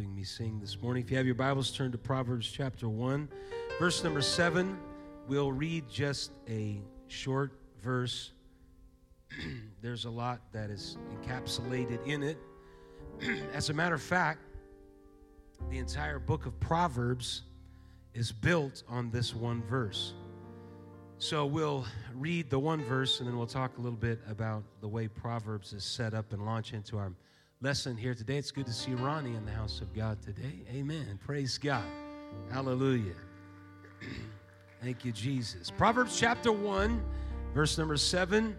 helping me sing this morning. If you have your Bibles, turn to Proverbs chapter 1, verse number 7. We'll read just a short verse. There's a lot that is encapsulated in it. As a matter of fact, the entire book of Proverbs is built on this one verse. So we'll read the one verse and then we'll talk a little bit about the way Proverbs is set up and launch into our lesson here today. It's good to see Ronnie in the house of God today. Amen. Praise God. Hallelujah. Thank you, Jesus. Proverbs chapter 1, verse number 7.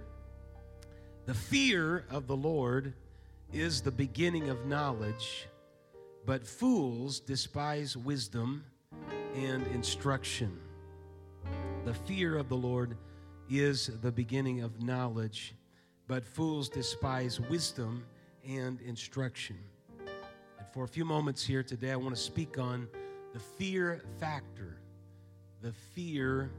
The fear of the Lord is the beginning of knowledge, but fools despise wisdom and instruction. The fear of the Lord is the beginning of knowledge, but fools despise wisdom and instruction. And for a few moments here today, I want to speak on the fear factor. The fear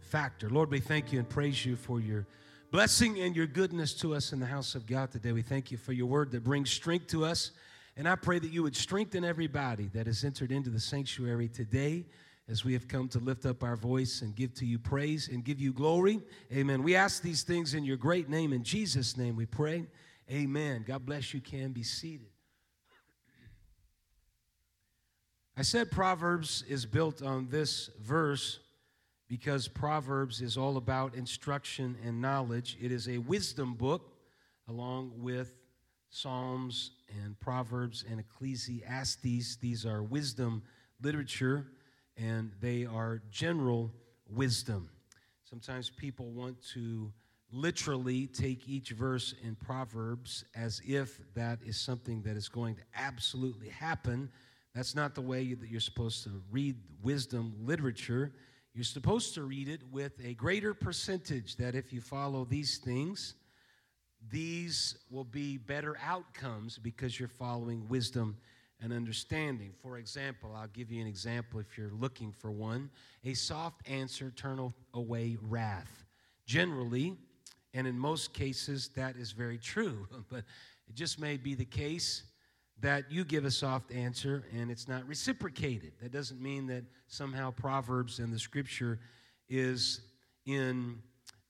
factor. Lord, we thank you and praise you for your blessing and your goodness to us in the house of God today. We thank you for your word that brings strength to us. And I pray that you would strengthen everybody that has entered into the sanctuary today as we have come to lift up our voice and give to you praise and give you glory. Amen. We ask these things in your great name. In Jesus' name we pray. Amen. God bless you. Can be seated. I said Proverbs is built on this verse because Proverbs is all about instruction and knowledge. It is a wisdom book along with Psalms and Proverbs and Ecclesiastes. These are wisdom literature and they are general wisdom. Sometimes people want to literally take each verse in Proverbs as if that is something that is going to absolutely happen. That's not the way that you're supposed to read wisdom literature. You're supposed to read it with a greater percentage that if you follow these things, these will be better outcomes because you're following wisdom and understanding. For example, I'll give you an example if you're looking for one. A soft answer turn away wrath. Generally, and in most cases, that is very true. but it just may be the case that you give a soft answer and it's not reciprocated. That doesn't mean that somehow Proverbs and the scripture is in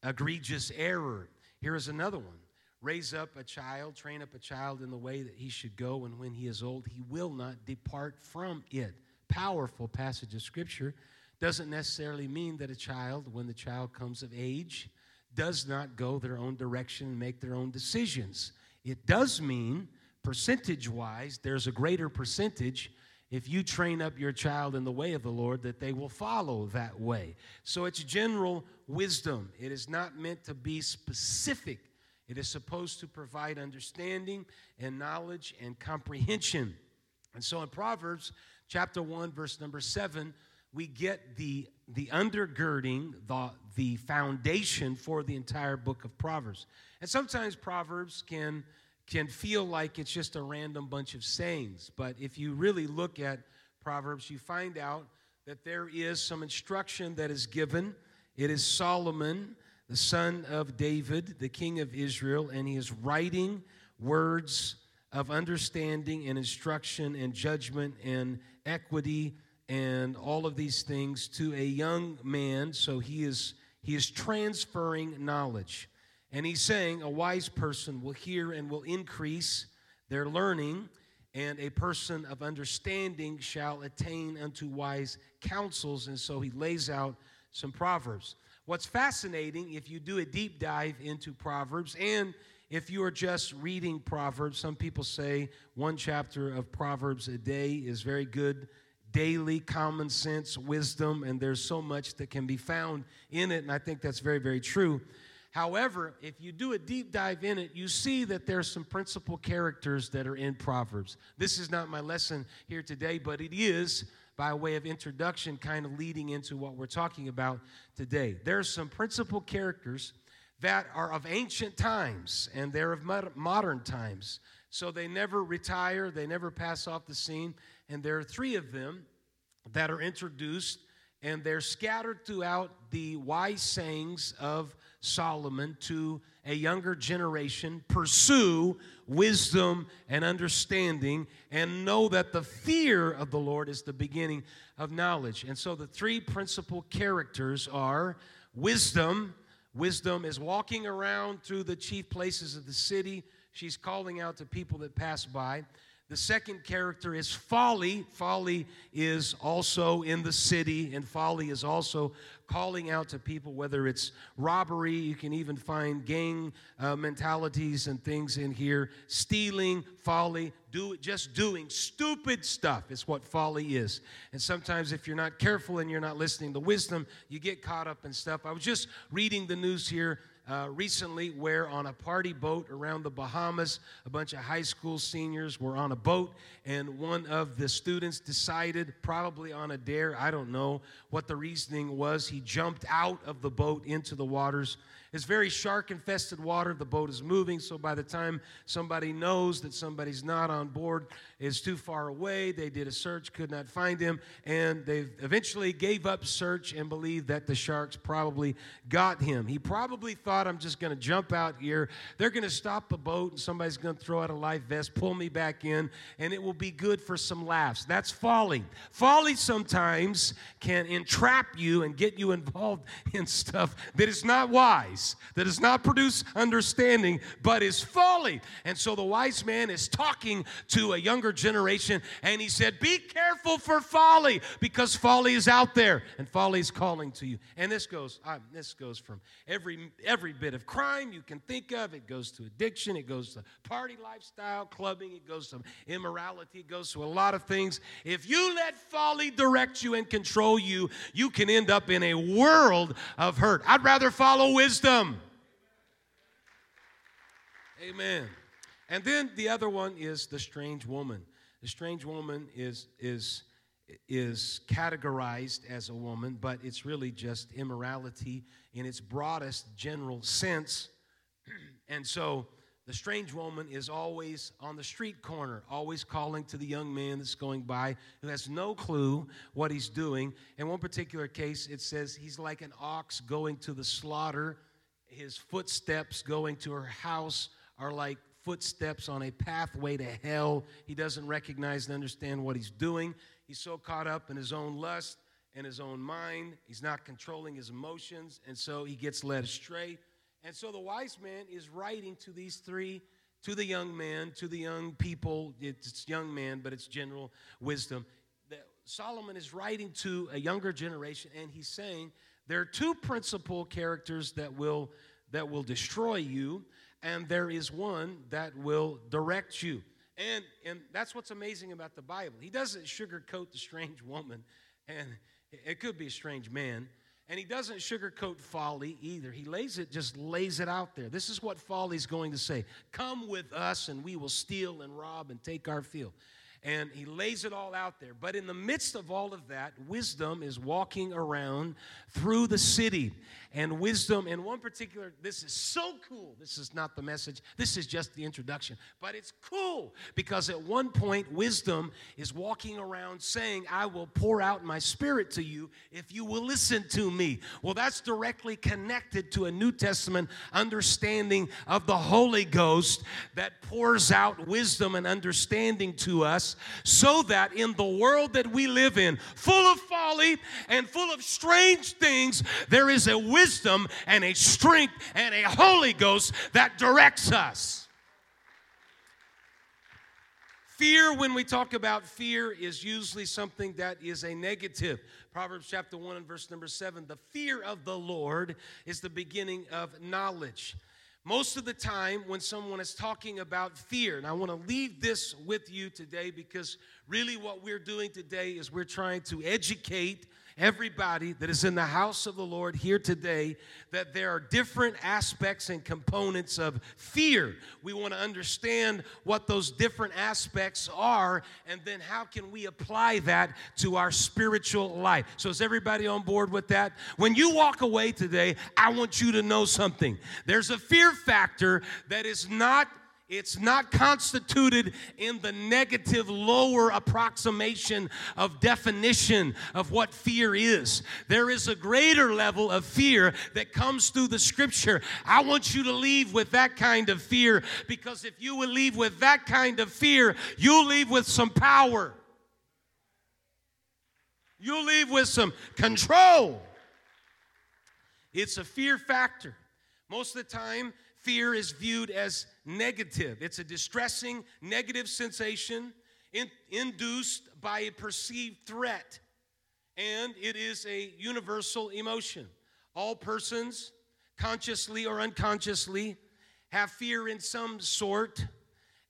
egregious error. Here is another one Raise up a child, train up a child in the way that he should go, and when he is old, he will not depart from it. Powerful passage of scripture. Doesn't necessarily mean that a child, when the child comes of age, does not go their own direction and make their own decisions. It does mean, percentage wise, there's a greater percentage if you train up your child in the way of the Lord that they will follow that way. So it's general wisdom. It is not meant to be specific, it is supposed to provide understanding and knowledge and comprehension. And so in Proverbs chapter 1, verse number 7, we get the, the undergirding, the, the foundation for the entire book of Proverbs. And sometimes Proverbs can, can feel like it's just a random bunch of sayings. But if you really look at Proverbs, you find out that there is some instruction that is given. It is Solomon, the son of David, the king of Israel, and he is writing words of understanding and instruction and judgment and equity and all of these things to a young man. So he is he is transferring knowledge. And he's saying a wise person will hear and will increase their learning, and a person of understanding shall attain unto wise counsels. And so he lays out some proverbs. What's fascinating, if you do a deep dive into Proverbs, and if you are just reading Proverbs, some people say one chapter of Proverbs a day is very good daily common sense wisdom, and there's so much that can be found in it, and I think that's very, very true. However, if you do a deep dive in it, you see that there's some principal characters that are in Proverbs. This is not my lesson here today, but it is by way of introduction, kind of leading into what we're talking about today. There's some principal characters that are of ancient times and they're of modern times. So they never retire, they never pass off the scene. And there are three of them that are introduced, and they're scattered throughout the wise sayings of Solomon to a younger generation pursue wisdom and understanding and know that the fear of the Lord is the beginning of knowledge. And so the three principal characters are wisdom. Wisdom is walking around through the chief places of the city. She's calling out to people that pass by. The second character is folly. Folly is also in the city, and folly is also calling out to people, whether it's robbery, you can even find gang uh, mentalities and things in here, stealing, folly, do just doing stupid stuff is what folly is. And sometimes if you're not careful and you're not listening to wisdom, you get caught up in stuff. I was just reading the news here uh, recently where on a party boat around the Bahamas, a bunch of high school seniors were on a boat, and one of the students decided, probably on a dare, I don't know what the reasoning was, he jumped out of the boat into the waters it's very shark infested water. The boat is moving, so by the time somebody knows that somebody's not on board, it's too far away. They did a search, could not find him, and they eventually gave up search and believed that the sharks probably got him. He probably thought, I'm just going to jump out here. They're going to stop the boat, and somebody's going to throw out a life vest, pull me back in, and it will be good for some laughs. That's folly. Folly sometimes can entrap you and get you involved in stuff that is not wise that does not produce understanding, but is folly. And so the wise man is talking to a younger generation, and he said, Be careful for folly, because folly is out there, and folly is calling to you. And this goes, uh, this goes from every every bit of crime you can think of. It goes to addiction, it goes to party lifestyle, clubbing, it goes to immorality, it goes to a lot of things. If you let folly direct you and control you, you can end up in a world of hurt. I'd rather follow wisdom. Amen. And then the other one is the strange woman. The strange woman is is is categorized as a woman, but it's really just immorality in its broadest general sense. and so the strange woman is always on the street corner, always calling to the young man that's going by who has no clue what he's doing. In one particular case, it says he's like an ox going to the slaughter his footsteps going to her house are like footsteps on a pathway to hell. He doesn't recognize and understand what he's doing. He's so caught up in his own lust and his own mind. He's not controlling his emotions, and so he gets led astray. And so the wise man is writing to these three, to the young man, to the young people. It's young man, but it's general wisdom. Solomon is writing to a younger generation, and he's saying there are two principal characters that will that will destroy you, and there is one that will direct you. And and that's what's amazing about the Bible. He doesn't sugarcoat the strange woman, and it could be a strange man. And he doesn't sugarcoat folly either. He lays it, just lays it out there. This is what folly's going to say. Come with us and we will steal and rob and take our field and he lays it all out there. But in the midst of all of that, wisdom is walking around through the city. And wisdom, in one particular, this is so cool. This is not the message, this is just the introduction. But it's cool because at one point, wisdom is walking around saying, I will pour out my spirit to you if you will listen to me. Well, that's directly connected to a New Testament understanding of the Holy Ghost that pours out wisdom and understanding to us so that in the world that we live in, full of folly and full of strange things, there is a wisdom and a strength and a Holy Ghost that directs us. Fear, when we talk about fear, is usually something that is a negative. Proverbs chapter 1 and verse number 7 the fear of the Lord is the beginning of knowledge. Most of the time, when someone is talking about fear, and I want to leave this with you today because really what we're doing today is we're trying to educate everybody that is in the house of the Lord here today that there are different aspects and components of fear. We want to understand what those different aspects are and then how can we apply that to our spiritual life. So is everybody on board with that? When you walk away today, I want you to know something. There's a fear factor that is not it's not constituted in the negative, lower approximation of definition of what fear is. There is a greater level of fear that comes through the scripture. I want you to leave with that kind of fear because if you will leave with that kind of fear, you'll leave with some power. You'll leave with some control. It's a fear factor. Most of the time, fear is viewed as negative. It's a distressing, negative sensation in, induced by a perceived threat, and it is a universal emotion. All persons, consciously or unconsciously, have fear in some sort,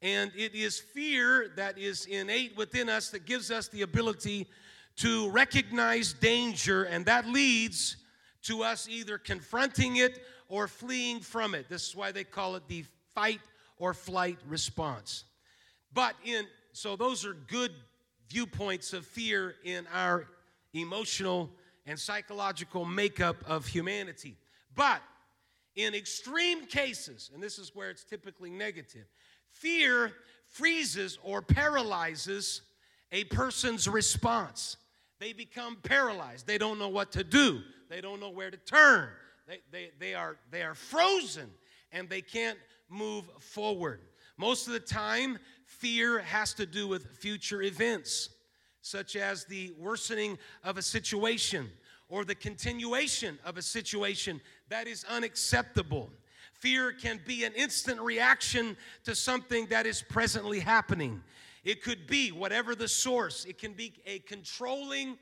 and it is fear that is innate within us that gives us the ability to recognize danger, and that leads to us either confronting it or fleeing from it. This is why they call it the fight or flight response. But in so those are good viewpoints of fear in our emotional and psychological makeup of humanity. But in extreme cases, and this is where it's typically negative, fear freezes or paralyzes a person's response. They become paralyzed. They don't know what to do. They don't know where to turn. They, they, they, are, they are frozen and they can't move forward. Most of the time, fear has to do with future events, such as the worsening of a situation or the continuation of a situation that is unacceptable. Fear can be an instant reaction to something that is presently happening. It could be whatever the source, it can be a controlling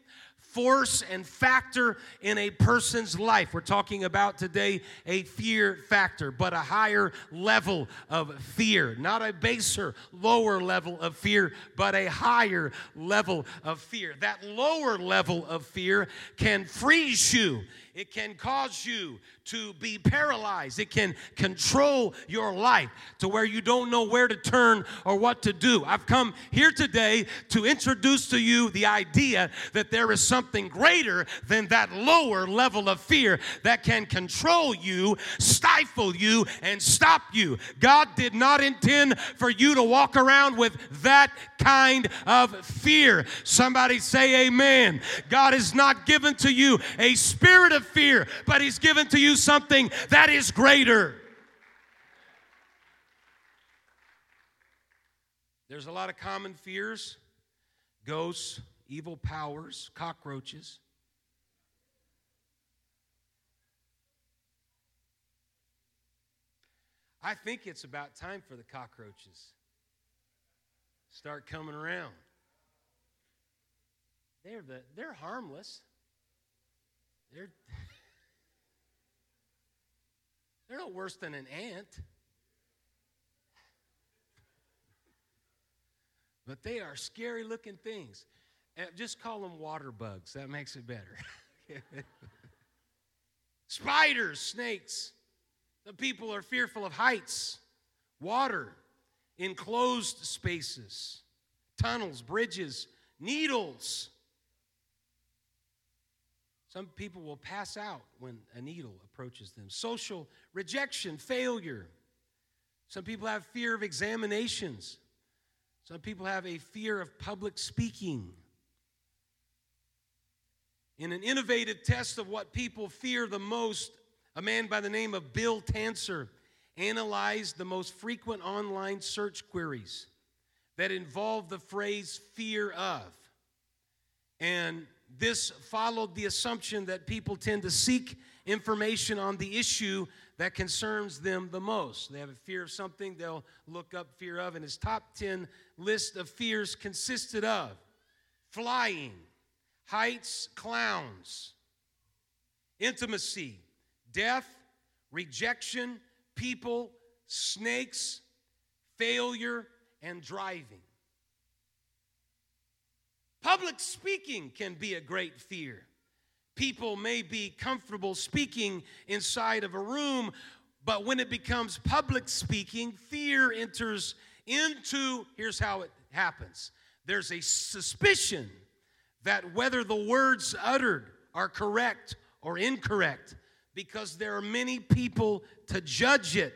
force and factor in a person's life. We're talking about today a fear factor, but a higher level of fear. Not a baser, lower level of fear, but a higher level of fear. That lower level of fear can freeze you it can cause you to be paralyzed. It can control your life to where you don't know where to turn or what to do. I've come here today to introduce to you the idea that there is something greater than that lower level of fear that can control you, stifle you, and stop you. God did not intend for you to walk around with that kind of fear. Somebody say, Amen. God has not given to you a spirit of fear, but He's given to you something that is greater. There's a lot of common fears ghosts, evil powers, cockroaches. I think it's about time for the cockroaches start coming around. They're the, they're harmless. They're, they're no worse than an ant. But they are scary looking things. Eh, just call them water bugs. That makes it better. Spiders, snakes. The people are fearful of heights, water, enclosed spaces, tunnels, bridges, needles. Some people will pass out when a needle approaches them. Social rejection, failure. Some people have fear of examinations. Some people have a fear of public speaking. In an innovative test of what people fear the most, a man by the name of Bill Tancer analyzed the most frequent online search queries that involve the phrase fear of. And this followed the assumption that people tend to seek information on the issue that concerns them the most. They have a fear of something, they'll look up fear of. And his top 10 list of fears consisted of flying, heights, clowns, intimacy, death, rejection, people, snakes, failure, and driving. Public speaking can be a great fear. People may be comfortable speaking inside of a room, but when it becomes public speaking, fear enters into, here's how it happens there's a suspicion that whether the words uttered are correct or incorrect, because there are many people to judge it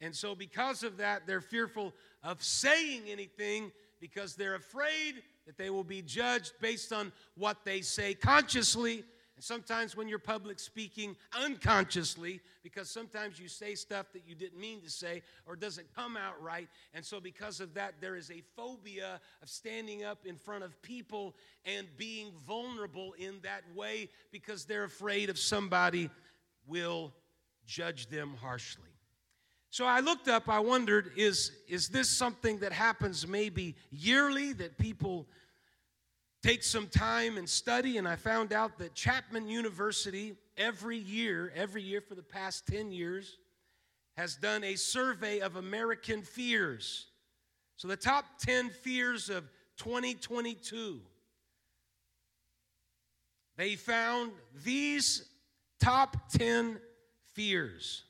And so, because of that, they're fearful of saying anything because they're afraid that they will be judged based on what they say consciously. And sometimes, when you're public speaking unconsciously, because sometimes you say stuff that you didn't mean to say or doesn't come out right. And so, because of that, there is a phobia of standing up in front of people and being vulnerable in that way because they're afraid of somebody will judge them harshly. So I looked up, I wondered, is, is this something that happens maybe yearly that people take some time and study? And I found out that Chapman University, every year, every year for the past 10 years, has done a survey of American fears. So the top 10 fears of 2022. They found these top 10 fears.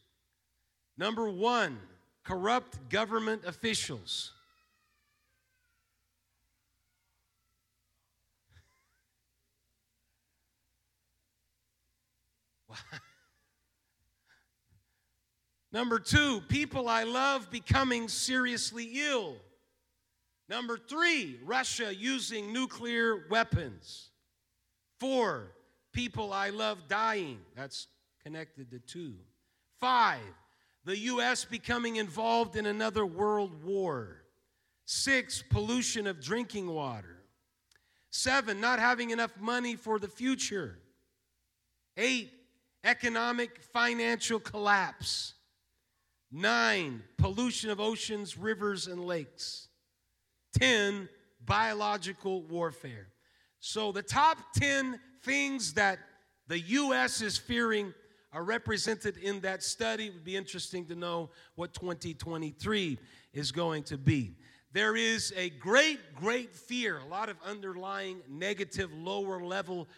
Number one, corrupt government officials. Number two, people I love becoming seriously ill. Number three, Russia using nuclear weapons. Four, people I love dying. That's connected to two. Five, the U.S. becoming involved in another world war. Six, pollution of drinking water. Seven, not having enough money for the future. Eight, economic financial collapse. Nine, pollution of oceans, rivers, and lakes. Ten, biological warfare. So, the top 10 things that the U.S. is fearing are represented in that study. It would be interesting to know what 2023 is going to be. There is a great, great fear, a lot of underlying negative, lower level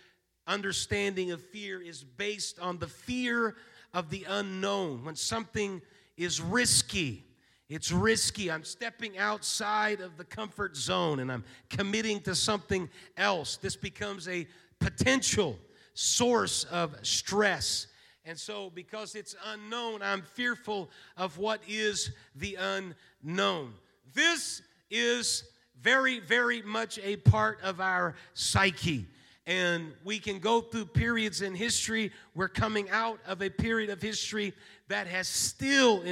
understanding of fear is based on the fear of the unknown. When something is risky, it's risky. I'm stepping outside of the comfort zone and I'm committing to something else. This becomes a potential source of stress and so, because it's unknown, I'm fearful of what is the unknown. This is very, very much a part of our psyche. And we can go through periods in history. We're coming out of a period of history that has still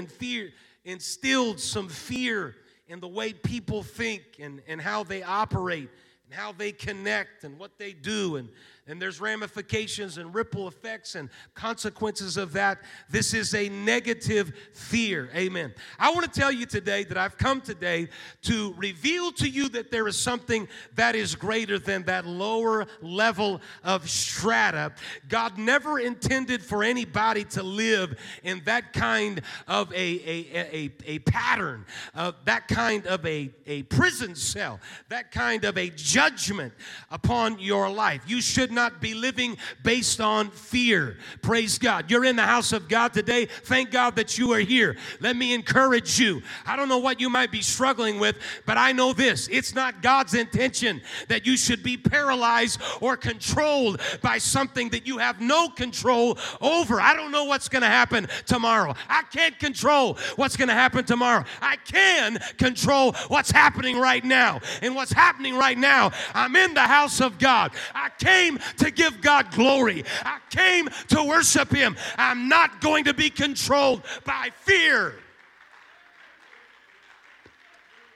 instilled some fear in the way people think and, and how they operate and how they connect and what they do. And and there's ramifications and ripple effects and consequences of that. This is a negative fear. Amen. I want to tell you today that I've come today to reveal to you that there is something that is greater than that lower level of strata. God never intended for anybody to live in that kind of a, a, a, a pattern, of that kind of a, a prison cell, that kind of a judgment upon your life. You should not not be living based on fear. Praise God. You're in the house of God today. Thank God that you are here. Let me encourage you. I don't know what you might be struggling with, but I know this it's not God's intention that you should be paralyzed or controlled by something that you have no control over. I don't know what's going to happen tomorrow. I can't control what's going to happen tomorrow. I can control what's happening right now. And what's happening right now, I'm in the house of God. I came to give God glory. I came to worship Him. I'm not going to be controlled by fear.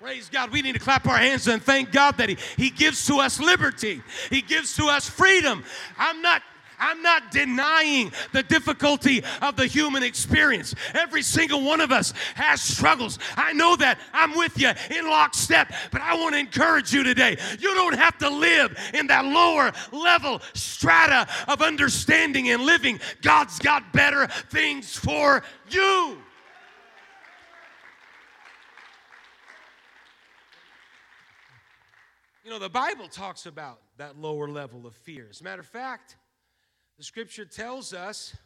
Praise God. We need to clap our hands and thank God that He, he gives to us liberty. He gives to us freedom. I'm not I'm not denying the difficulty of the human experience. Every single one of us has struggles. I know that. I'm with you in lockstep, but I want to encourage you today. You don't have to live in that lower level strata of understanding and living. God's got better things for you. You know, the Bible talks about that lower level of fear. As a matter of fact, the scripture tells us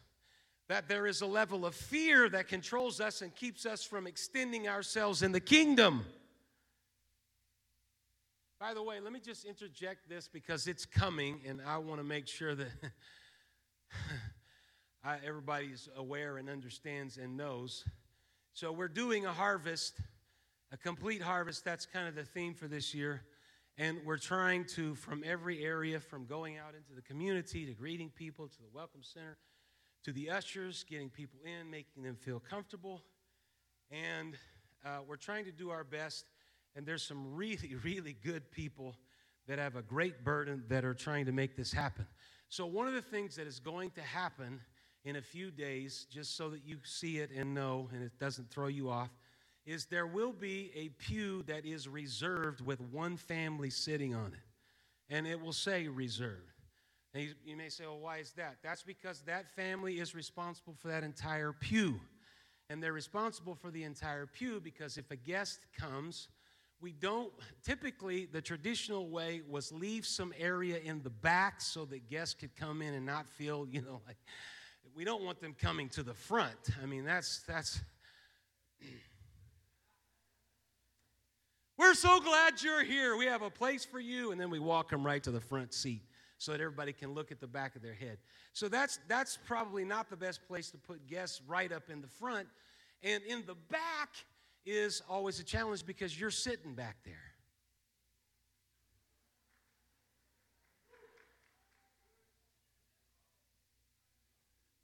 that there is a level of fear that controls us and keeps us from extending ourselves in the kingdom. By the way, let me just interject this because it's coming, and I want to make sure that I, everybody's aware and understands and knows. So we're doing a harvest, a complete harvest. That's kind of the theme for this year. And we're trying to, from every area, from going out into the community to greeting people to the Welcome Center to the ushers, getting people in, making them feel comfortable. And uh, we're trying to do our best. And there's some really, really good people that have a great burden that are trying to make this happen. So, one of the things that is going to happen in a few days, just so that you see it and know and it doesn't throw you off, is there will be a pew that is reserved with one family sitting on it. And it will say reserved. And you, you may say, well, why is that? That's because that family is responsible for that entire pew. And they're responsible for the entire pew because if a guest comes, we don't typically the traditional way was leave some area in the back so that guests could come in and not feel you know like we don't want them coming to the front i mean that's that's we're so glad you're here we have a place for you and then we walk them right to the front seat so that everybody can look at the back of their head so that's that's probably not the best place to put guests right up in the front and in the back is always a challenge because you're sitting back there.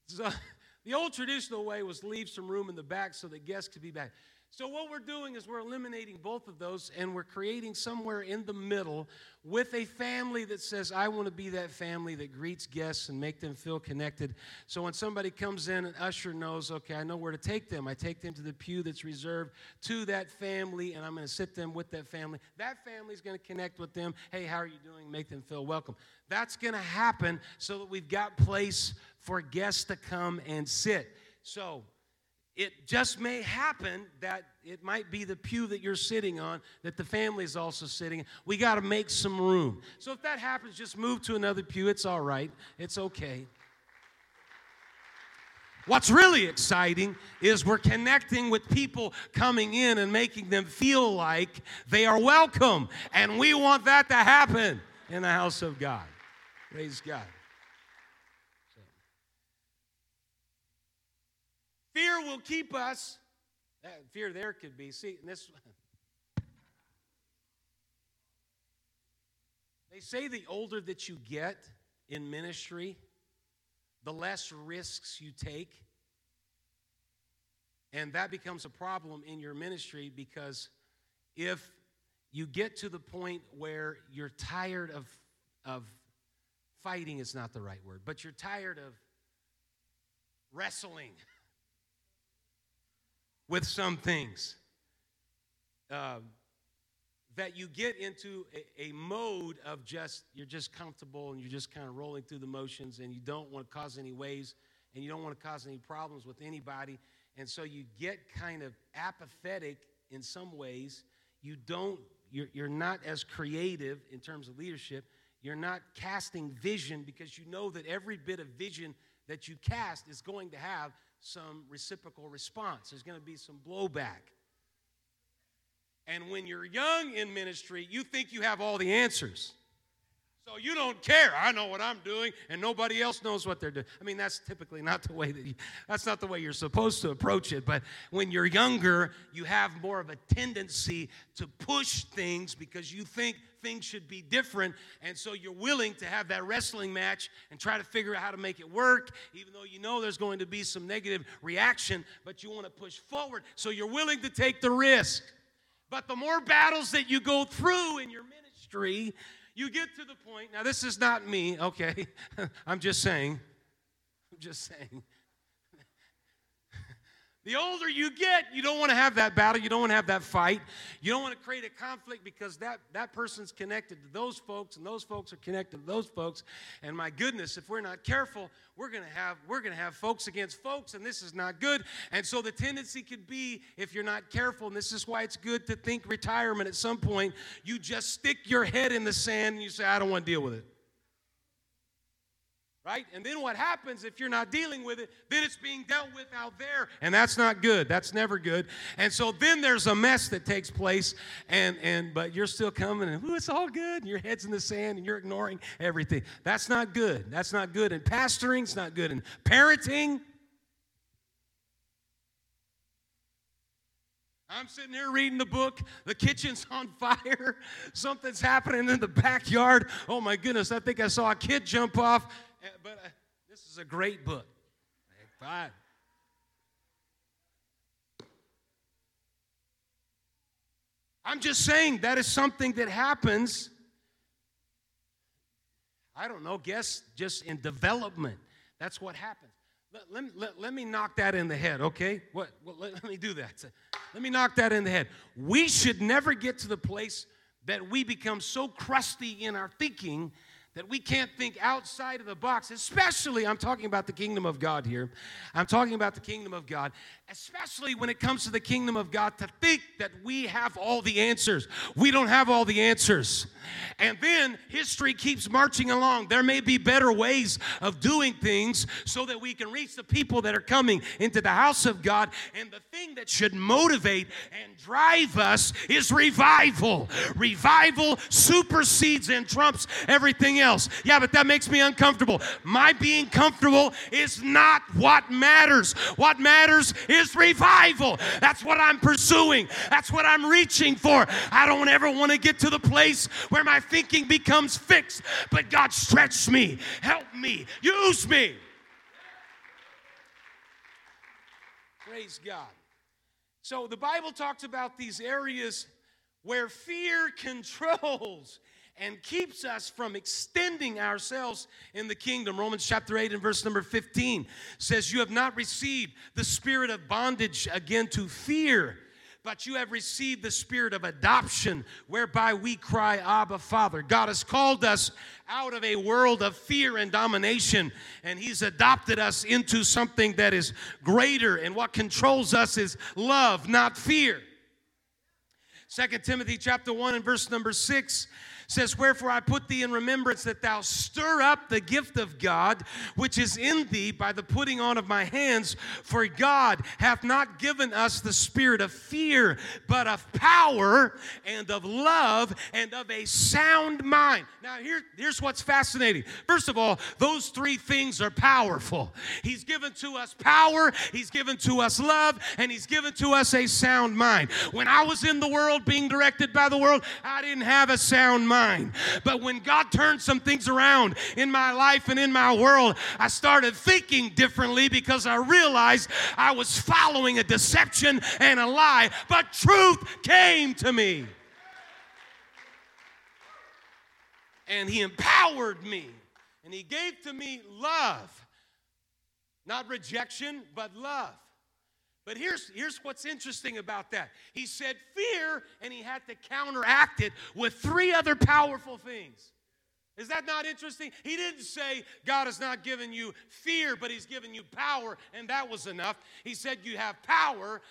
So, the old traditional way was leave some room in the back so that guests could be back. So, what we're doing is we're eliminating both of those and we're creating somewhere in the middle with a family that says, I want to be that family that greets guests and make them feel connected. So, when somebody comes in, an usher knows, okay, I know where to take them. I take them to the pew that's reserved to that family and I'm going to sit them with that family. That family is going to connect with them. Hey, how are you doing? Make them feel welcome. That's going to happen so that we've got place for guests to come and sit. So, it just may happen that it might be the pew that you're sitting on that the family is also sitting in. We got to make some room. So if that happens, just move to another pew. It's all right, it's okay. What's really exciting is we're connecting with people coming in and making them feel like they are welcome. And we want that to happen in the house of God. Praise God. Fear will keep us. That fear there could be. See, this. They say the older that you get in ministry, the less risks you take. And that becomes a problem in your ministry because if you get to the point where you're tired of, of fighting, is not the right word, but you're tired of wrestling. with some things. Uh, that you get into a, a, mode of just, you're just comfortable and you're just kind of rolling through the motions and you don't want to cause any waves and you don't want to cause any problems with anybody. And so you get kind of apathetic in some ways. You don't, you're, you're not as creative in terms of leadership. You're not casting vision because you know that every bit of vision that you cast is going to have some reciprocal response, there's going to be some blowback. And when you're young in ministry, you think you have all the answers. So you don't care. I know what I'm doing, and nobody else knows what they're doing. I mean, that's typically not the way that you, that's not the way you're supposed to approach it. But when you're younger, you have more of a tendency to push things because you think things should be different, and so you're willing to have that wrestling match and try to figure out how to make it work, even though you know there's going to be some negative reaction. But you want to push forward, so you're willing to take the risk. But the more battles that you go through in your ministry, you get to the point. Now, this is not me, okay? I'm just saying. I'm just saying. The older you get, you don't want to have that battle. You don't want to have that fight. You don't want to create a conflict because that, that person's connected to those folks, and those folks are connected to those folks. And my goodness, if we're not careful, we're gonna have we're gonna have folks against folks, and this is not good. And so the tendency could be, if you're not careful, and this is why it's good to think retirement at some point, you just stick your head in the sand and you say, I don't want to deal with it right? And then what happens if you're not dealing with it? Then it's being dealt with out there, and that's not good. That's never good. And so then there's a mess that takes place, and and but you're still coming, and ooh, it's all good. And your head's in the sand, and you're ignoring everything. That's not good. That's not good And pastoring's not good And parenting. I'm sitting here reading the book. The kitchen's on fire. Something's happening in the backyard. Oh my goodness, I think I saw a kid jump off. Eh, but uh, this is a great book. Fine. I'm just saying that is something that happens. I don't know, guess just in development. That's what happens. Let, let, let, let, me knock that in the head, okay? What, what let, let me do that. Let me knock that in the head. We should never get to the place that we become so crusty in our thinking that we can't think outside of the box, especially, I'm talking about the kingdom of God here. I'm talking about the kingdom of God, especially when it comes to the kingdom of God, to think that we have all the answers. We don't have all the answers. And then history keeps marching along. There may be better ways of doing things so that we can reach the people that are coming into the house of God. And the thing that should motivate and drive us is revival. Revival supersedes and trumps everything else. Yeah, but that makes me uncomfortable. My being comfortable is not what matters. What matters is revival. That's what I'm pursuing, that's what I'm reaching for. I don't ever want to get to the place where my thinking becomes fixed. But God, stretch me, help me, use me. Praise God. So the Bible talks about these areas where fear controls and keeps us from extending ourselves in the kingdom. Romans chapter 8 and verse number 15 says, You have not received the spirit of bondage again to fear but you have received the spirit of adoption, whereby we cry, Abba, Father. God has called us out of a world of fear and domination, and He's adopted us into something that is greater, and what controls us is love, not fear. Second Timothy chapter 1 and verse number 6 says, Wherefore I put thee in remembrance that thou stir up the gift of God which is in thee by the putting on of my hands. For God hath not given us the spirit of fear, but of power and of love and of a sound mind. Now, here, here's what's fascinating. First of all, those three things are powerful. He's given to us power, He's given to us love, and He's given to us a sound mind. When I was in the world being directed by the world, I didn't have a sound mind mind. But when God turned some things around in my life and in my world, I started thinking differently because I realized I was following a deception and a lie, but truth came to me. And He empowered me, and He gave to me love. Not rejection, but love. But here's, here's what's interesting about that. He said fear, and he had to counteract it with three other powerful things. Is that not interesting? He didn't say God has not given you fear, but He's given you power, and that was enough. He said you have power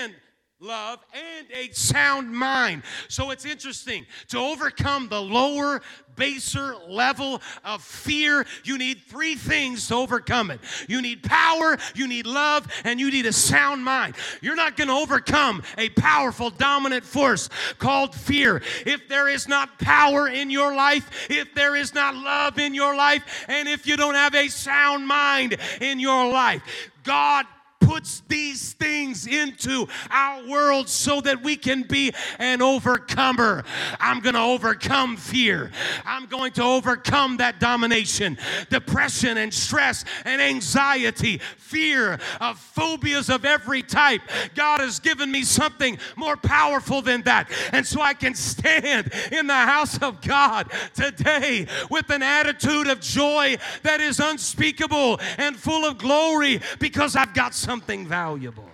and love, and a sound mind. So it's interesting. To overcome the lower, baser level of fear, you need three things to overcome it you need power, you need love, and you need a sound mind. You're not going to overcome a powerful, dominant force called fear if there is not power in your life, if there is not love in your life, and if you don't have a sound mind in your life. God puts these things into our world so that we can be an overcomer. I'm going to overcome fear. I'm going to overcome that domination, depression, and stress and anxiety, fear of phobias of every type. God has given me something more powerful than that. And so I can stand in the house of God today with an attitude of joy that is unspeakable and full of glory because I've got something valuable.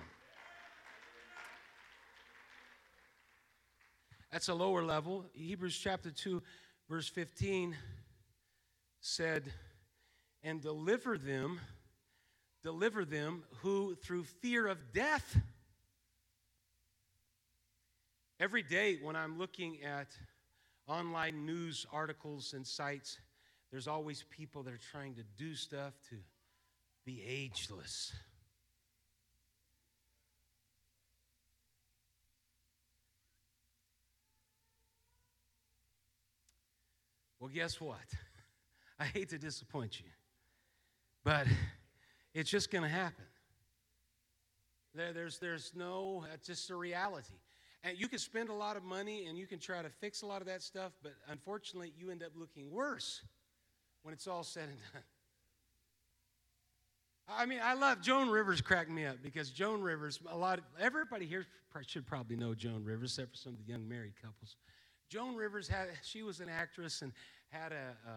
That's a lower level. Hebrews chapter 2, verse 15 said, And deliver them, deliver them who through fear of death. Every day when I'm looking at online news articles and sites, there's always people that are trying to do stuff to be ageless. Well, guess what? I hate to disappoint you, but it's just going to happen. There, there's, there's no, it's just a reality. And you can spend a lot of money and you can try to fix a lot of that stuff, but unfortunately, you end up looking worse when it's all said and done. I mean, I love Joan Rivers. Cracked me up because Joan Rivers. A lot of everybody here should probably know Joan Rivers, except for some of the young married couples. Joan Rivers had she was an actress and had a, a,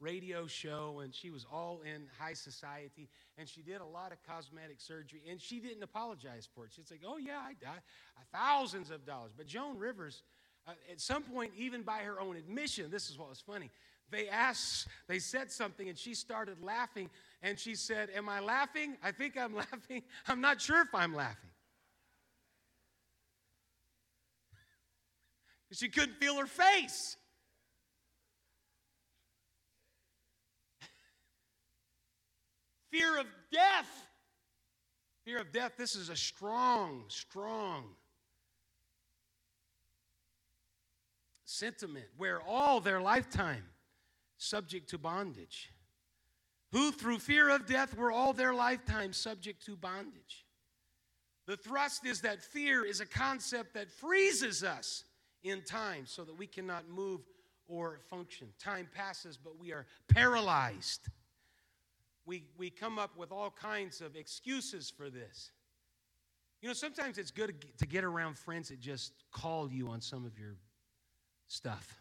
radio show, and she was all in high society, and she did a lot of cosmetic surgery, and she didn't apologize for it. She's like, "Oh yeah, I died, thousands of dollars." But Joan Rivers, uh, at some point, even by her own admission, this is what was funny. They asked, they said something, and she started laughing, and she said, "Am I laughing? I think I'm laughing. I'm not sure if I'm laughing." She couldn't feel her face. Fear of death. Fear of death, this is a strong, strong sentiment where all their lifetime subject to bondage. Who through fear of death were all their lifetime subject to bondage. The thrust is that fear is a concept that freezes us in time so that we cannot move or function. Time passes, but we are paralyzed we, we come up with all kinds of excuses for this. You know, sometimes it's good to get around friends that just call you on some of your stuff.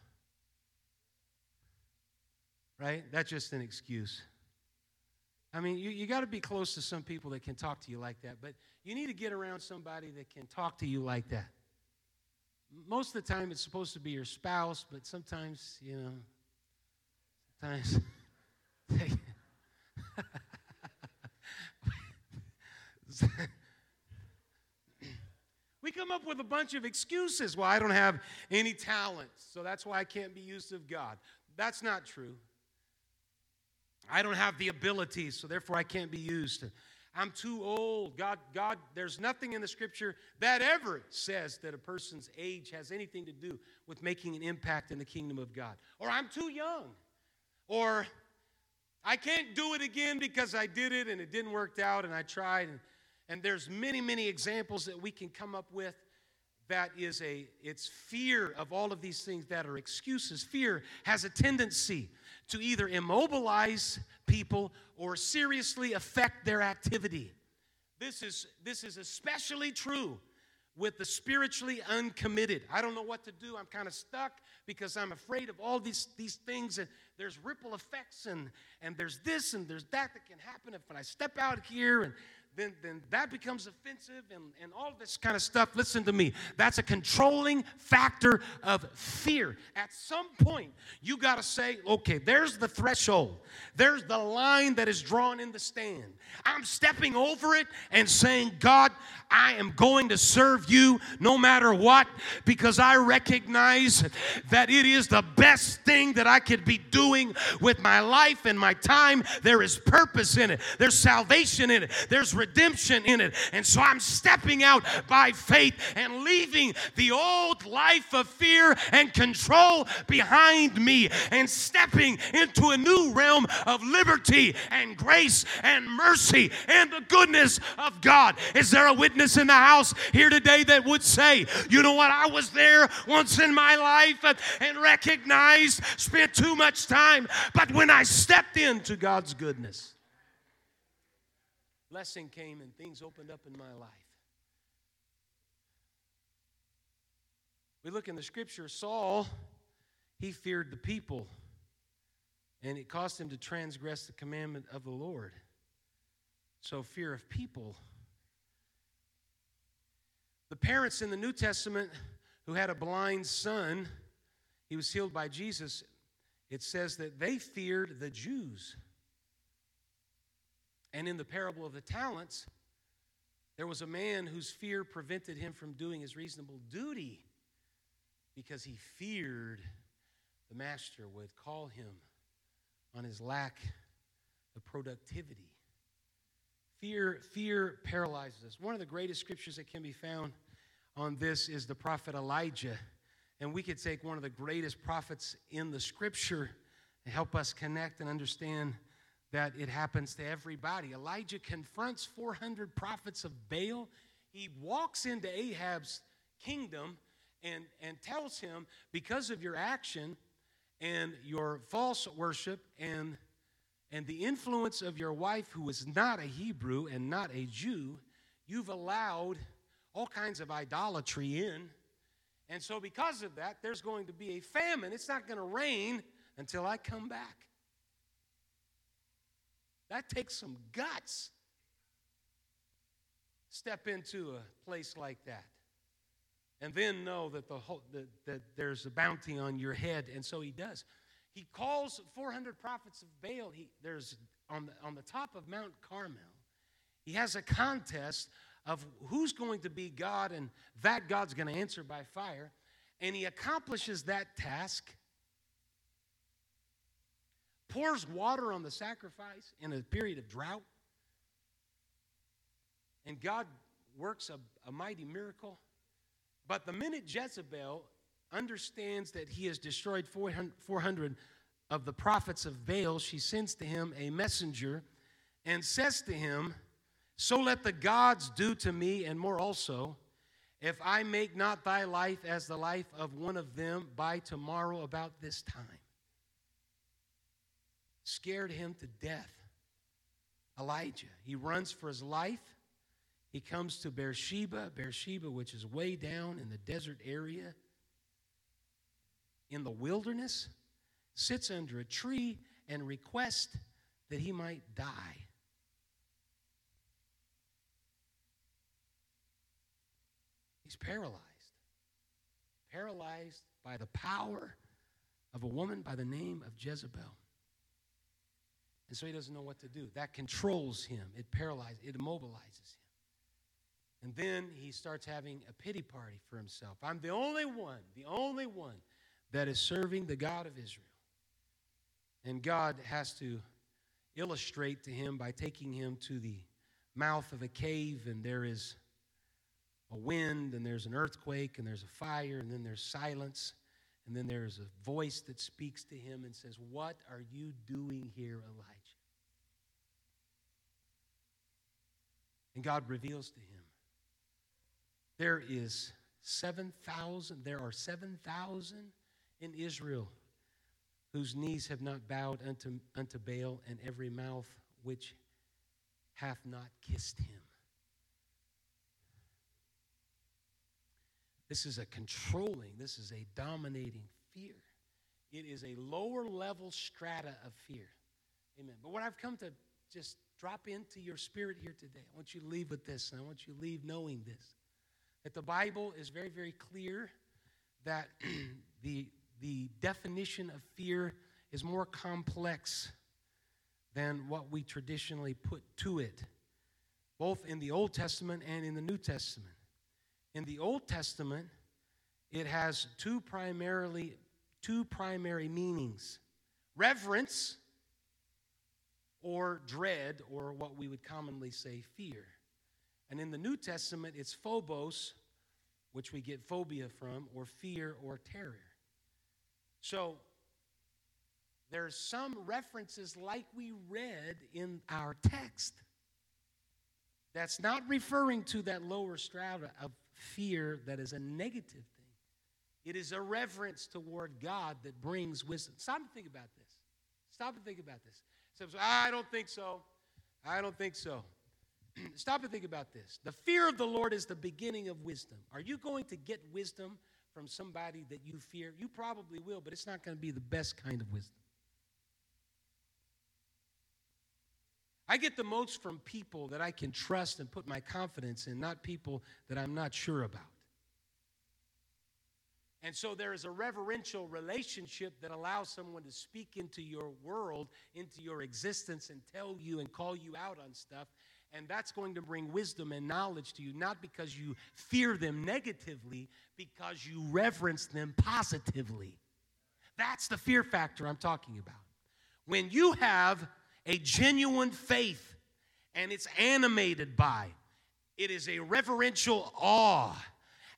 Right? That's just an excuse. I mean, you, you got to be close to some people that can talk to you like that, but you need to get around somebody that can talk to you like that. Most of the time, it's supposed to be your spouse, but sometimes, you know, sometimes we come up with a bunch of excuses. Well, I don't have any talents, so that's why I can't be used of God. That's not true. I don't have the ability, so therefore I can't be used. I'm too old. God, God, there's nothing in the scripture that ever says that a person's age has anything to do with making an impact in the kingdom of God. Or I'm too young. Or I can't do it again because I did it and it didn't work out and I tried. And, and there's many, many examples that we can come up with that is a it's fear of all of these things that are excuses fear has a tendency to either immobilize people or seriously affect their activity this is this is especially true with the spiritually uncommitted. I don't know what to do. I'm kind of stuck because I'm afraid of all these, these things. And there's ripple effects, and, and there's this and there's that that can happen if I step out here. And then, then that becomes offensive and, and all this kind of stuff. Listen to me. That's a controlling factor of fear. At some point, you got to say, okay, there's the threshold, there's the line that is drawn in the stand. I'm stepping over it and saying, God, I am going to serve you no matter what because I recognize that it is the best thing that I could be doing with my life and my time. There is purpose in it, there's salvation in it, there's redemption in it. And so I'm stepping out by faith and leaving the old life of fear and control behind me and stepping into a new realm of liberty and grace and mercy and the goodness of God. Is there a witness in the house here today that would say, you know what, I was there once in my life and recognized, spent too much time, but when I stepped into God's goodness, blessing came and things opened up in my life. We look in the scripture, Saul, he feared the people, and it caused him to transgress the commandment of the Lord. So, fear of people. The parents in the New Testament who had a blind son, he was healed by Jesus. It says that they feared the Jews. And in the parable of the talents, there was a man whose fear prevented him from doing his reasonable duty because he feared the master would call him on his lack of productivity. Fear, fear paralyzes us. One of the greatest scriptures that can be found on this is the prophet Elijah. And we could take one of the greatest prophets in the scripture and help us connect and understand that it happens to everybody. Elijah confronts 400 prophets of Baal. he walks into Ahab's kingdom and, and tells him, because of your action and your false worship and, and the influence of your wife, who is not a Hebrew and not a Jew, you've allowed all kinds of idolatry in. And so, because of that, there's going to be a famine. It's not going to rain until I come back. That takes some guts. Step into a place like that. And then know that, the whole, that, that there's a bounty on your head. And so he does. He calls 400 prophets of Baal. He, there's on the, on the top of Mount Carmel. He has a contest of who's going to be God, and that God's going to answer by fire. And he accomplishes that task pours water on the sacrifice in a period of drought, and God works a, a mighty miracle. But the minute Jezebel understands that he has destroyed 400, 400 of the prophets of Baal, she sends to him a messenger and says to him, So let the gods do to me, and more also, if I make not thy life as the life of one of them by tomorrow about this time scared him to death. Elijah, he runs for his life. He comes to Beersheba, Beersheba, which is way down in the desert area, in the wilderness, sits under a tree and requests that he might die. He's paralyzed. Paralyzed by the power of a woman by the name of Jezebel. And so he doesn't know what to do. That controls him, it paralyzes, it immobilizes him. And then he starts having a pity party for himself. I'm the only one, the only one that is serving the God of Israel. And God has to illustrate to him by taking him to the mouth of a cave, and there is a wind, and there's an earthquake, and there's a fire, and then there's silence. And then there's a voice that speaks to him and says, What are you doing here, Elijah? And God reveals to him, There is 7,000, there are 7,000 in Israel whose knees have not bowed unto, unto Baal, and every mouth which hath not kissed him. This is a controlling, this is a dominating fear. It is a lower level strata of fear. Amen. But what I've come to just drop into your spirit here today, I want you to leave with this, and I want you to leave knowing this that the Bible is very, very clear that the, the definition of fear is more complex than what we traditionally put to it, both in the Old Testament and in the New Testament. In the Old Testament, it has two primarily two primary meanings. Reverence or dread or what we would commonly say fear. And in the New Testament, it's phobos, which we get phobia from, or fear or terror. So there's some references like we read in our text that's not referring to that lower strata of fear that is a negative thing. It is a reverence toward God that brings wisdom. Stop and think about this. Stop and think about this. So, I don't think so. I don't think so. Stop and think about this. The fear of the Lord is the beginning of wisdom. Are you going to get wisdom from somebody that you fear? You probably will, but it's not going to be the best kind of wisdom. I get the most from people that I can trust and put my confidence in, not people that I'm not sure about. And so there is a reverential relationship that allows someone to speak into your world, into your existence, and tell you and call you out on stuff. And that's going to bring wisdom and knowledge to you, not because you fear them negatively, because you reverence them positively. That's the fear factor I'm talking about. When you have a genuine faith, and it's animated by. It is a reverential awe.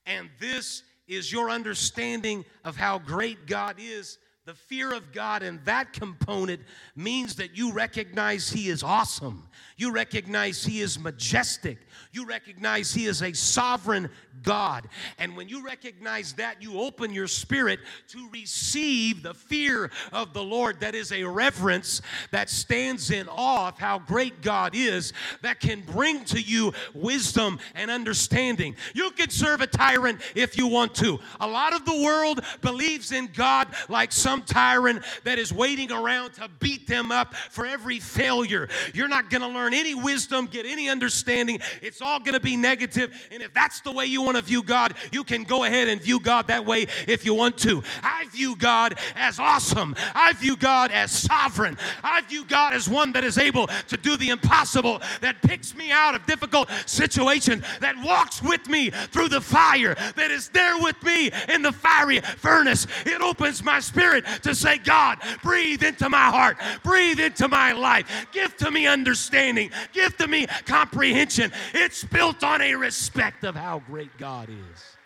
And this is your understanding of how great God is. The fear of God and that component means that you recognize He is awesome. You recognize He is majestic. You recognize He is a sovereign God. And when you recognize that, you open your spirit to receive the fear of the Lord. That is a reverence that stands in awe of how great God is, that can bring to you wisdom and understanding. You can serve a tyrant if you want to. A lot of the world believes in God like some tyrant that is waiting around to beat them up for every failure. You're not going to learn any wisdom, get any understanding. It's all going to be negative. And if that's the way you want to view God, you can go ahead and view God that way if you want to. I view God as awesome. I view God as sovereign. I view God as one that is able to do the impossible, that picks me out of difficult situations, that walks with me through the fire, that is there with me in the fiery furnace. It opens my spirit to say, God, breathe into my heart, breathe into my life, give to me understanding, give to me comprehension. It's built on a respect of how great God is.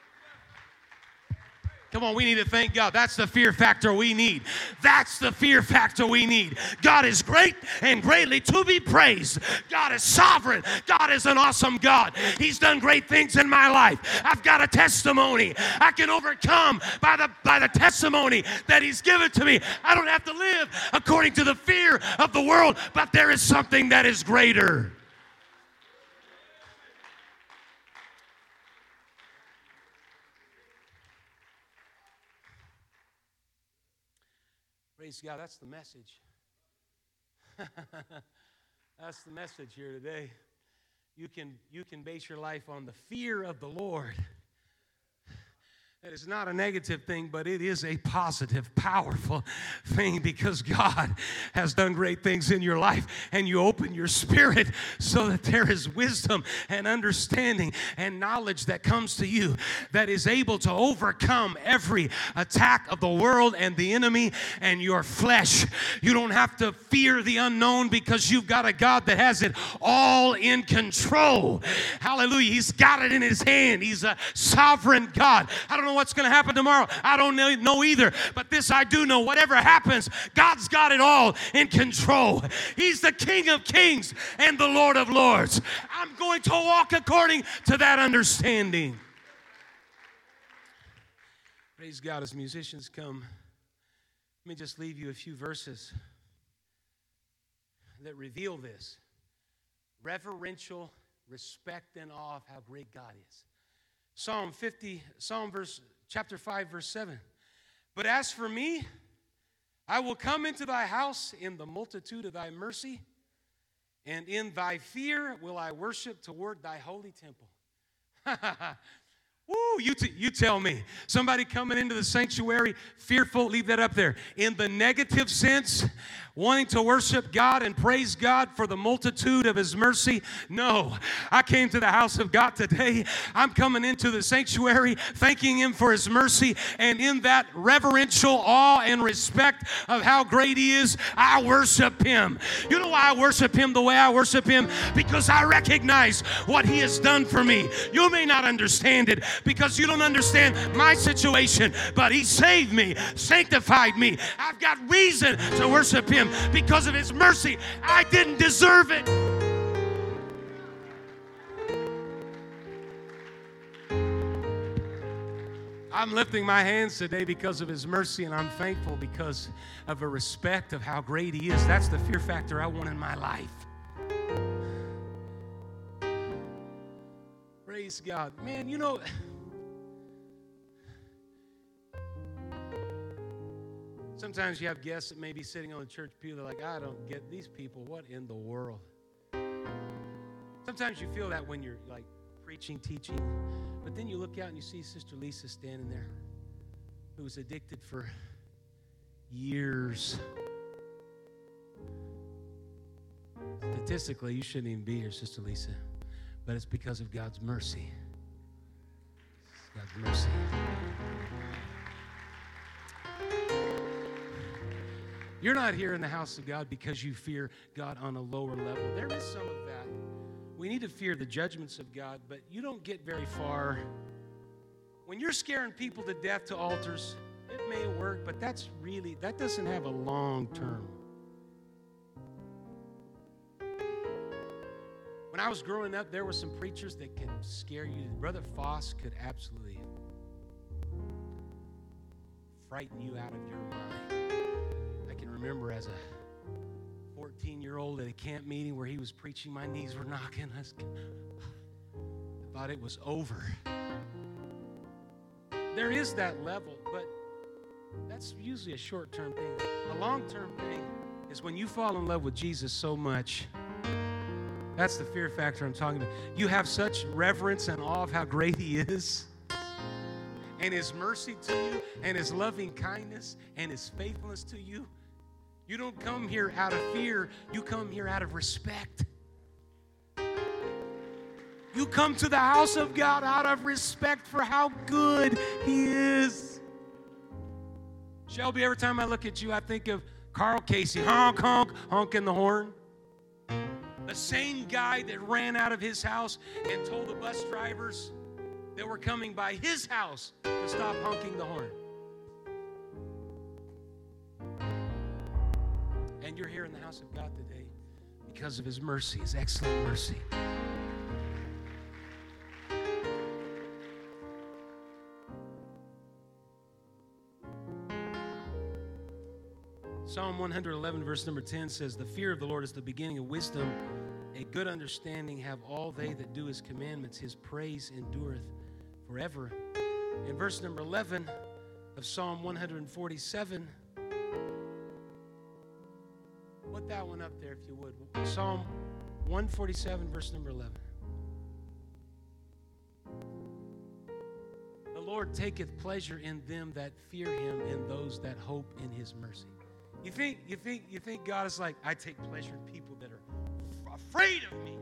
Come on, we need to thank God. That's the fear factor we need. That's the fear factor we need. God is great and greatly to be praised. God is sovereign. God is an awesome God. He's done great things in my life. I've got a testimony. I can overcome by the by the testimony that He's given to me. I don't have to live according to the fear of the world, but there is something that is greater. Praise God, that's the message. that's the message here today. You can, you can base your life on the fear of the Lord. That is not a negative thing, but it is a positive, powerful thing because God has done great things in your life and you open your spirit so that there is wisdom and understanding and knowledge that comes to you that is able to overcome every attack of the world and the enemy and your flesh. You don't have to fear the unknown because you've got a God that has it all in control. Hallelujah. He's got it in his hand. He's a sovereign God. I don't know know what's going to happen tomorrow. I don't know either. But this I do know whatever happens, God's got it all in control. He's the King of kings and the Lord of lords. I'm going to walk according to that understanding. Praise God as musicians come. Let me just leave you a few verses that reveal this reverential respect and awe of how great God is. Psalm 50, Psalm verse, chapter 5, verse 7. But as for me, I will come into thy house in the multitude of thy mercy, and in thy fear will I worship toward thy holy temple. Woo, you, t- you tell me. Somebody coming into the sanctuary fearful, leave that up there. In the negative sense, wanting to worship God and praise God for the multitude of His mercy. No, I came to the house of God today. I'm coming into the sanctuary thanking Him for His mercy, and in that reverential awe and respect of how great He is, I worship Him. You know why I worship Him the way I worship Him? Because I recognize what He has done for me. You may not understand it because you don't understand my situation, but He saved me, sanctified me. I've got reason to worship Him him because of his mercy. I didn't deserve it. I'm lifting my hands today because of his mercy, and I'm thankful because of a respect of how great he is. That's the fear factor I want in my life. Praise God. Man, you know. Sometimes you have guests that may be sitting on the church pew. They're like, I don't get these people. What in the world? Sometimes you feel that when you're like preaching, teaching. But then you look out and you see Sister Lisa standing there who was addicted for years. Statistically, you shouldn't even be here, Sister Lisa. But it's because of God's mercy. God's mercy. You're not here in the house of God because you fear God on a lower level. There is some of that. We need to fear the judgments of God, but you don't get very far. When you're scaring people to death to altars, it may work, but that's really, that doesn't have a long term. When I was growing up, there were some preachers that could scare you. Brother Foss could absolutely frighten you out of your mind. Remember as a 14 year old at a camp meeting where he was preaching, my knees were knocking. I thought it was over. There is that level, but that's usually a short term thing. A long term thing is when you fall in love with Jesus so much. That's the fear factor I'm talking about. You have such reverence and awe of how great He is, and His mercy to you, and His loving kindness, and His faithfulness to you. You don't come here out of fear, you come here out of respect. You come to the house of God out of respect for how good He is. Shelby, every time I look at you, I think of Carl Casey, honk, honk, honking the horn. The same guy that ran out of his house and told the bus drivers that were coming by his house to stop honking the horn. And you're here in the house of God today because of his mercy, his excellent mercy. Psalm 111, verse number 10 says, The fear of the Lord is the beginning of wisdom. A good understanding have all they that do his commandments. His praise endureth forever. In verse number 11 of Psalm 147, put that one up there if you would. Psalm 147, verse number 11. The Lord taketh pleasure in them that fear him, in those that hope in his mercy. You think, you think, you think God is like, I take pleasure in people that are afraid of me.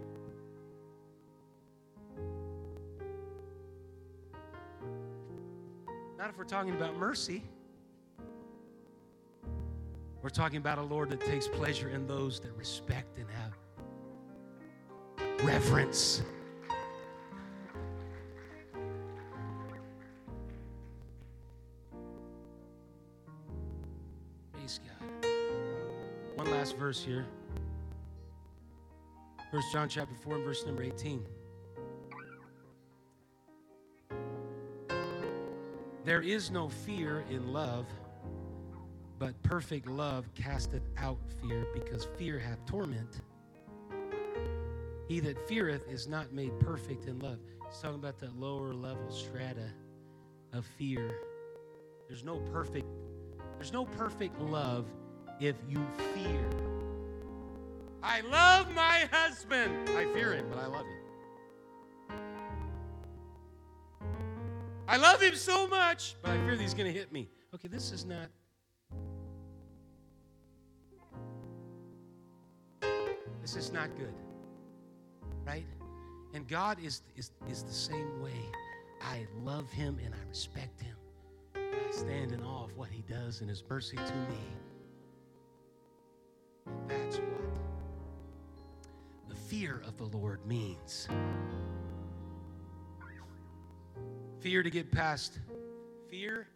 Not if we're talking about mercy. We're talking about a Lord that takes pleasure in those that respect and have reverence. Praise God. One last verse here. First John chapter 4 and verse number 18. There is no fear in love, but perfect love casteth out fear, because fear hath torment. He that feareth is not made perfect in love. He's talking about that lower level strata of fear. There's no perfect, there's no perfect love if you fear. I love my husband. I fear him, but I love him. I love him so much, but I fear that he's going to hit me. Okay, this is not. This is not good. Right? And God is, is, is the same way. I love him and I respect him. I stand in awe of what he does and his mercy to me. And That's what the fear of the Lord means. Fear to get past fear,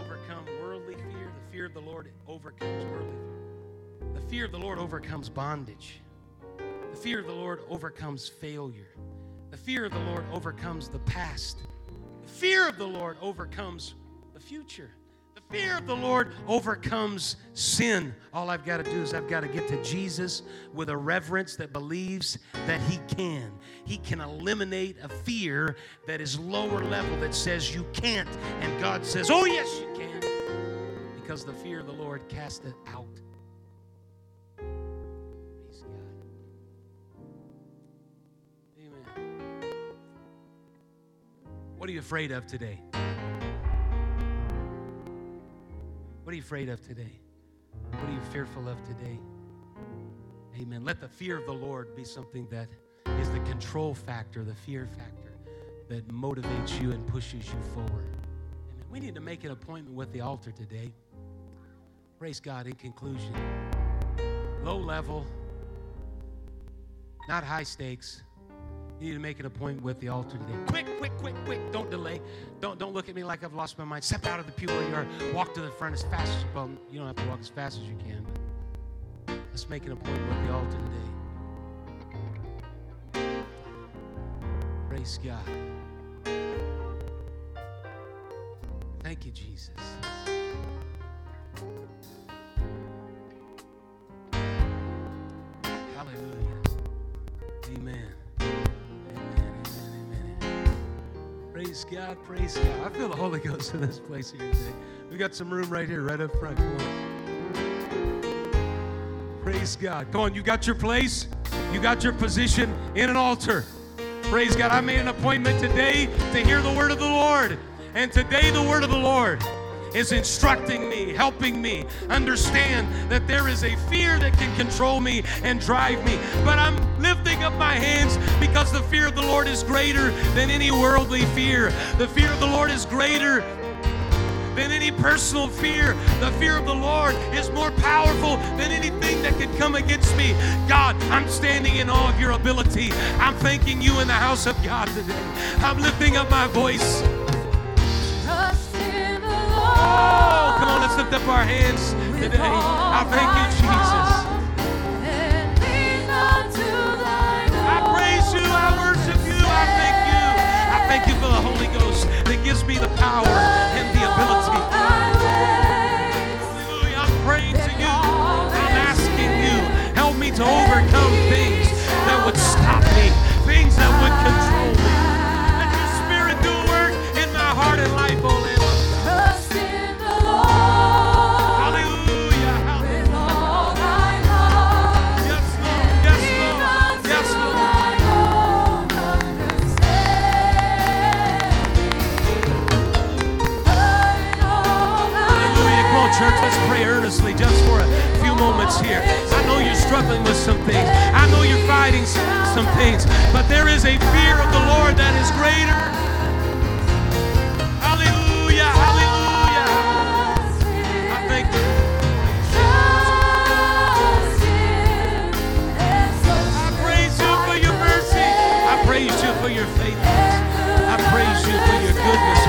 overcome worldly fear. The fear of the Lord overcomes worldly fear. The fear of the Lord overcomes bondage. The fear of the Lord overcomes failure. The fear of the Lord overcomes the past. The fear of the Lord overcomes the future The fear of the Lord overcomes sin. All I've got to do is I've got to get to Jesus with a reverence that believes that He can. He can eliminate a fear that is lower level that says you can't. And God says, Oh, yes, you can. Because the fear of the Lord cast it out. What are you afraid of today? What are you afraid of today? What are you fearful of today? Amen. Let the fear of the Lord be something that is the control factor, the fear factor that motivates you and pushes you forward. Amen. We need to make an appointment with the altar today. Praise God. In conclusion, low level, not high stakes, You need to make an appointment with the altar today. Quick, quick, quick, quick. Don't delay. Don't don't look at me like I've lost my mind. Step out of the pew where you are. Walk to the front as fast as you can. well. You don't have to walk as fast as you can. But let's make an appointment with the altar today. Praise God. Thank you, Jesus. God. Praise God. I feel the Holy Ghost in this place here today. We got some room right here, right up front. Come on. Praise God. Come on. You got your place. You got your position in an altar. Praise God. I made an appointment today to hear the word of the Lord. And today, the word of the Lord is instructing me, helping me understand that there is a fear that can control me and drive me. But I'm lifting up my hands because the fear of the Lord is greater than any worldly fear. The fear of the Lord is greater than any personal fear. The fear of the Lord is more powerful than anything that could come against me. God, I'm standing in awe of your ability. I'm thanking you in the house of God today. I'm lifting up my voice. Oh, come on, let's lift up our hands today. I thank you, Jesus. Thank you for the Holy Ghost that gives me the power and the ability. Hallelujah, I'm praying to you. I'm asking you, help me to overcome moments here. I know you're struggling with some things. I know you're fighting some things, but there is a fear of the Lord that is greater. Hallelujah, hallelujah. I thank you. I praise you for your mercy. I praise you for your faithfulness. I praise you for your goodness,